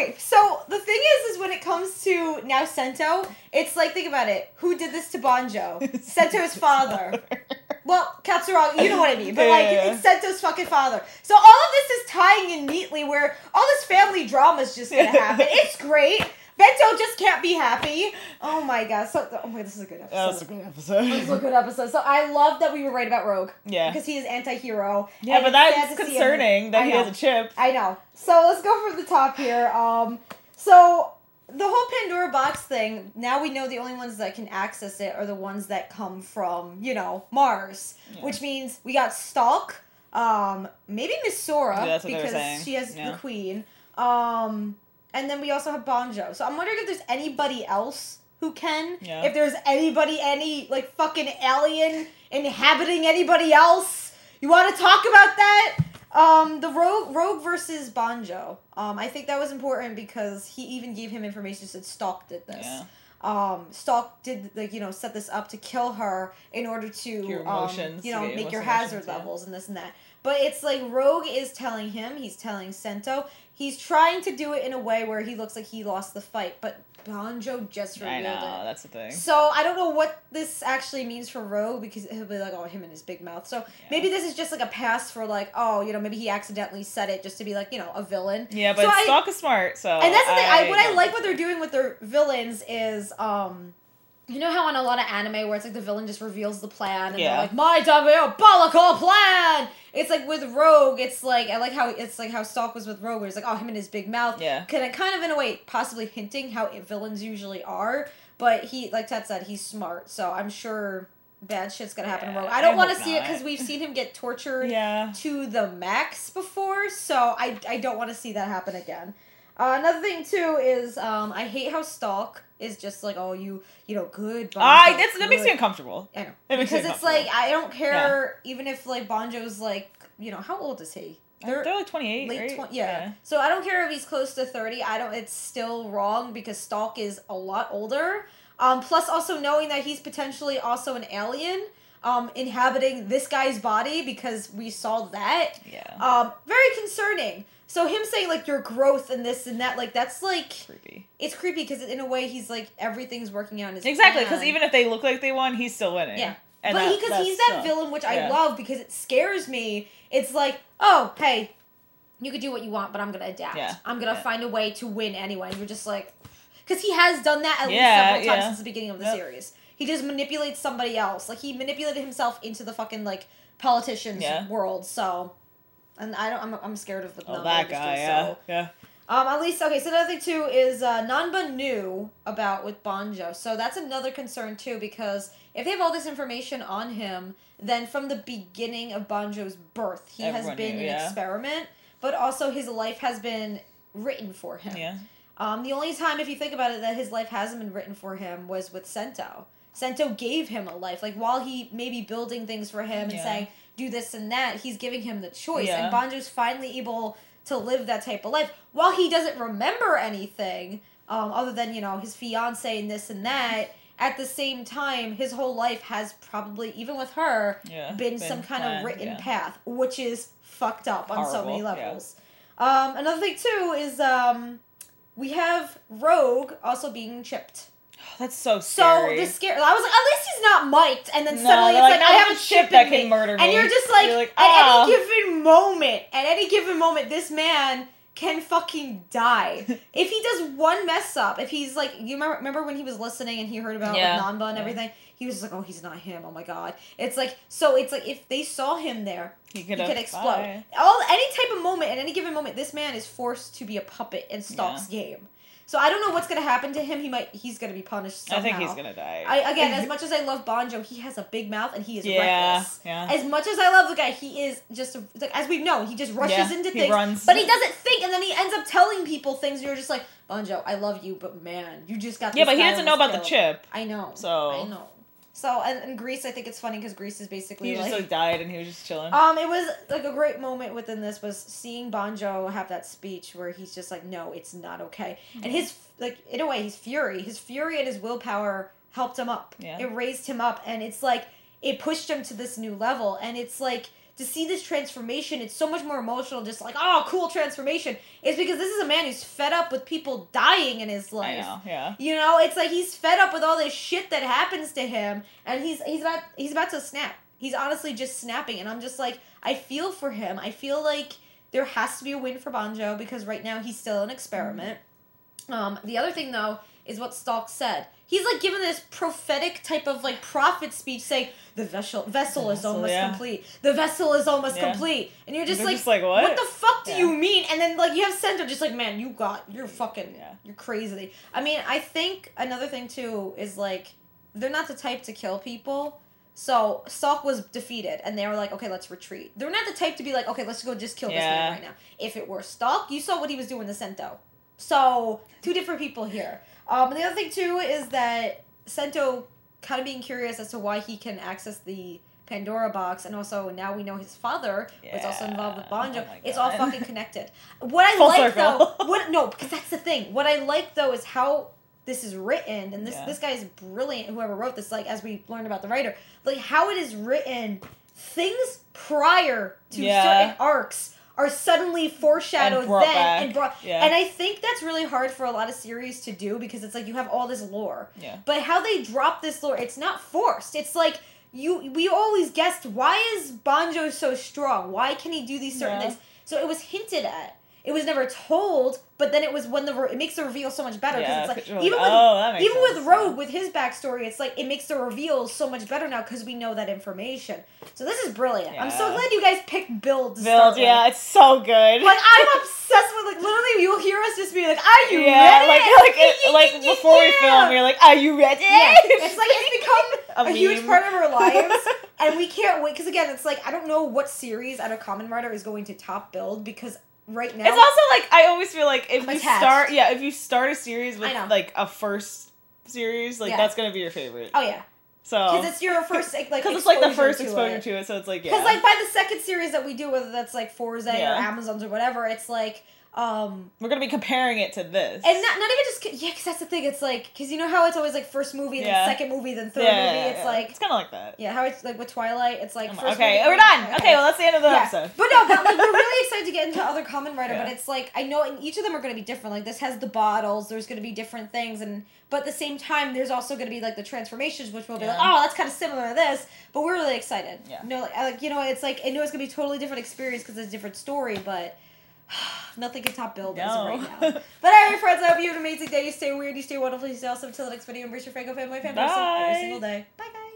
okay, so the thing is, is when it comes to now Sento, it's like think about it. Who did this to Banjo? Sento's father. Well, Katsuragi, you know what I mean, but like yeah. it's Sento's fucking father. So all of this is tying in neatly where all this family drama is just gonna happen. it's great. Bento just can't be happy. Oh my god! So oh my, this is a good episode. That was a good episode. This is a good episode. So I love that we were right about Rogue. Yeah. Because he is anti-hero. Yeah, but that's to see him- concerning that I he know. has a chip. I know. So let's go from the top here. Um, so the whole Pandora box thing. Now we know the only ones that can access it are the ones that come from you know Mars, Yeah. which means we got Stalk, um, maybe Misora Yeah, that's what they were because she has Yeah. the Queen. Um, and then we also have Banjo. So I'm wondering if there's anybody else who can. Yeah. If there's anybody, any like fucking alien inhabiting anybody else. You want to talk about that? Um, the rogue, rogue versus Banjo. Um, I think that was important because he even gave him information. Said Stalk did this. Yeah. Um, Stalk did like you know set this up to kill her in order to Your um, emotions, you know make your hazard yeah. levels and this and that. But it's like Rogue is telling him, he's telling Sento, he's trying to do it in a way where he looks like he lost the fight, but Banjo just I know, it. that's the thing. So I don't know what this actually means for Rogue because he'll be like, oh, him and his big mouth. So maybe this is just like a pass for like, oh, you know, maybe he accidentally said it just to be like, you know, a villain. Yeah, but So I- Stalk is smart, so. and that's the thing. I, what I like what they're doing with their villains is, um, you know how on a lot of anime where it's like the villain just reveals the plan and Yeah. they're like, my diabolical plan. It's like with Rogue, it's like I like how it's like how Stalk was with Rogue, where it's like, oh, him and his big mouth. Yeah. Kind of, kind of in a way, possibly hinting how villains usually are. But he, like Ted said, he's smart, so I'm sure bad shit's gonna happen to Rogue. I don't want to see it because we've seen him get tortured Yeah. to the max before, so I, I don't want to see that happen again. Uh, another thing too is um, I hate how Stalk is just like oh you you know good. I Banjo, that's, that makes me uncomfortable. I know It because it's like. I don't care even if like Banjo's like you know how old is he? They're, they're like 28, late right? twenty. Yeah. So I don't care if he's close to thirty. I don't. It's still wrong because Stalk is a lot older. Um, plus, also knowing that he's potentially also an alien, um, inhabiting this guy's body because we saw that. Yeah. Um, very concerning. So him saying like your growth and this and that, like that's like Creepy. it's creepy because in a way he's like everything's working out in his Exactly, because even if they look like they won, he's still winning. Yeah. And but because that's he's that villain, which I love because it scares me. It's like, oh, hey, you could do what you want, but I'm gonna adapt. Yeah. I'm gonna Yeah. find a way to win anyway. And you're just like, because he has done that at least several times yeah. since the beginning of the Yep. series. He just manipulates somebody else. Like he manipulated himself into the fucking like politicians Yeah. world. So, and I don't. I'm, I'm scared of the Oh, that industry, guy, yeah. So. Yeah. Um, at least okay. So another thing too is uh, Nanba knew about with Banjo, so that's another concern too because if they have all this information on him, then from the beginning of Banjo's birth, he has been knew, an yeah. experiment, but also his life has been written for him. Yeah. Um, the only time, if you think about it, that his life hasn't been written for him was with Sento. Sento gave him a life. Like while he may be building things for him and Yeah. saying do this and that, he's giving him the choice. Yeah. And Banjo's finally able to live that type of life while he doesn't remember anything um, other than you know his fiance and this and that. At the same time, his whole life has probably, even with her, Yeah. been, some kind planned, of written path, which is fucked up on so many Horrible, levels. Um, another thing too is um, we have Rogue also being chipped. That's so So scary. the scare, I was like, at least he's not mic'd, and then No, suddenly it's like, like, I oh, have a chip that can me. murder and you're just like, You're like, at "Oh." any ah. given moment, at any given moment, this man can fucking die if he does one mess up. If he's like, you remember, remember when he was listening and he heard about Yeah. like Nanba and Yeah. everything. He was just like, oh, he's not him. Oh my god. It's like so. It's like if they saw him there, he he could, could explode. bye. All any type of moment at any given moment, this man is forced to be a puppet in Stalk's game. So I don't know what's gonna happen to him. He might he's gonna be punished. Somehow. I think he's gonna die. I again, as much as I love Banjo, he has a big mouth and he is yeah, reckless. yeah. As much as I love the guy, he is just like as we've known, he just rushes Yeah, into he things, runs. but he doesn't think, and then he ends up telling people things. And you're just like, Banjo, I love you, but man, you just got yeah, this but he guy doesn't know almost about the chip. I know. So- I know. So and, and Grease, I think it's funny because Grease is basically He just like like died and he was just chilling. um, it was like a great moment within this was seeing Banjo have that speech where he's just like, "No, it's not okay," and his like in a way, his fury, his fury and his willpower helped him up. Yeah. It raised him up, and it's like it pushed him to this new level, and it's like to see this transformation, it's so much more emotional. Just like oh, cool transformation. It's because this is a man who's fed up with people dying in his I life. know. Yeah. You know, it's like he's fed up with all this shit that happens to him, and he's he's about he's about to snap. He's honestly just snapping, and I'm just like, I feel for him. I feel like there has to be a win for Banjo because right now he's still an experiment. Um, the other thing though is what Stalk said. He's like giving this prophetic type of like prophet speech, saying the vessel vessel The is vessel, almost yeah. complete. The vessel is almost Yeah. complete, and you're just They're like, just like, what? the fuck do Yeah. you mean? And then like you have Sento just like, man, you got you're fucking Yeah. you're crazy. I mean, I think another thing too is like they're not the type to kill people. So Stalk was defeated, and they were like, "Okay, let's retreat." They're not the type to be like, "Okay, let's go just kill this Yeah. man right now." If it were Stalk, you saw what he was doing to Sento. So two different people here. Um, and the other thing too is that Sento kind of being curious as to why he can access the Pandora box, and also now we know his father was also involved with Yeah. Banjo. Oh it's all fucking connected. What I Full like circle. though, what no, because that's the thing. What I like though is how this is written, and this Yeah. this guy is brilliant. Whoever wrote this, like as we learned about the writer, like how it is written, things prior to Yeah. certain arcs are suddenly foreshadowed And then back. and brought. Yeah. And I think that's really hard for a lot of series to do because it's like you have all this lore, Yeah. but how they drop this lore, it's not forced. It's like. You, we always guessed why is Banjo so strong? Why can he do these certain Yeah. things? So it was hinted at. It was never told, but then it was when the re- it makes the reveal so much better because Yeah, it's like even with oh, that makes even with. Rogue with his backstory, it's like it makes the reveals so much better now because we know that information. So this is brilliant. I'm so glad you guys picked Build. Build, with. yeah, it's so good. Like I'm obsessed with like literally you'll hear us just be like, "Are you yeah, ready?" like like it, like before we film, you're like, are you ready? Yeah, it's like it's become a, A huge part of our lives, and we can't wait. Because again, it's like I don't know what series out of Kamen Rider is going to top build because right now It's also like I always feel like if I'm you attached. start, yeah, if you start a series with like a first series, like Yeah. that's gonna be your favorite. oh yeah, So because it's your first like because it's like the first exposure it. to it, so it's like yeah, Because like by the second series that we do, whether that's like Fourze Yeah. or Amazon's or whatever, it's like um we're gonna be comparing it to this. and not, not even just yeah, because that's the thing. It's like because you know how it's always like first movie, then Yeah. second movie, then third yeah, movie. It's yeah. like it's kind of like that. yeah, how it's like with Twilight. It's like first okay, movie, we're done. okay. Okay, well that's the end of the episode. But no, but like we're really excited to get into other Kamen Rider, but it's like I know and each of them are going to be different. Like this has the bottles, there's going to be different things, and but at the same time, there's also going to be like the transformations, which will be like, oh, that's kind of similar to this. But we're really excited. Yeah. No, like, like you know, it's like I know it's going to be a totally different experience because it's a different story, but. Nothing can top Bill No. right now. But alright, friends, I hope you have an amazing day. You stay weird, you stay wonderful, you stay awesome. Until the next video, embrace your Franco family, family, every single day. Bye, guys.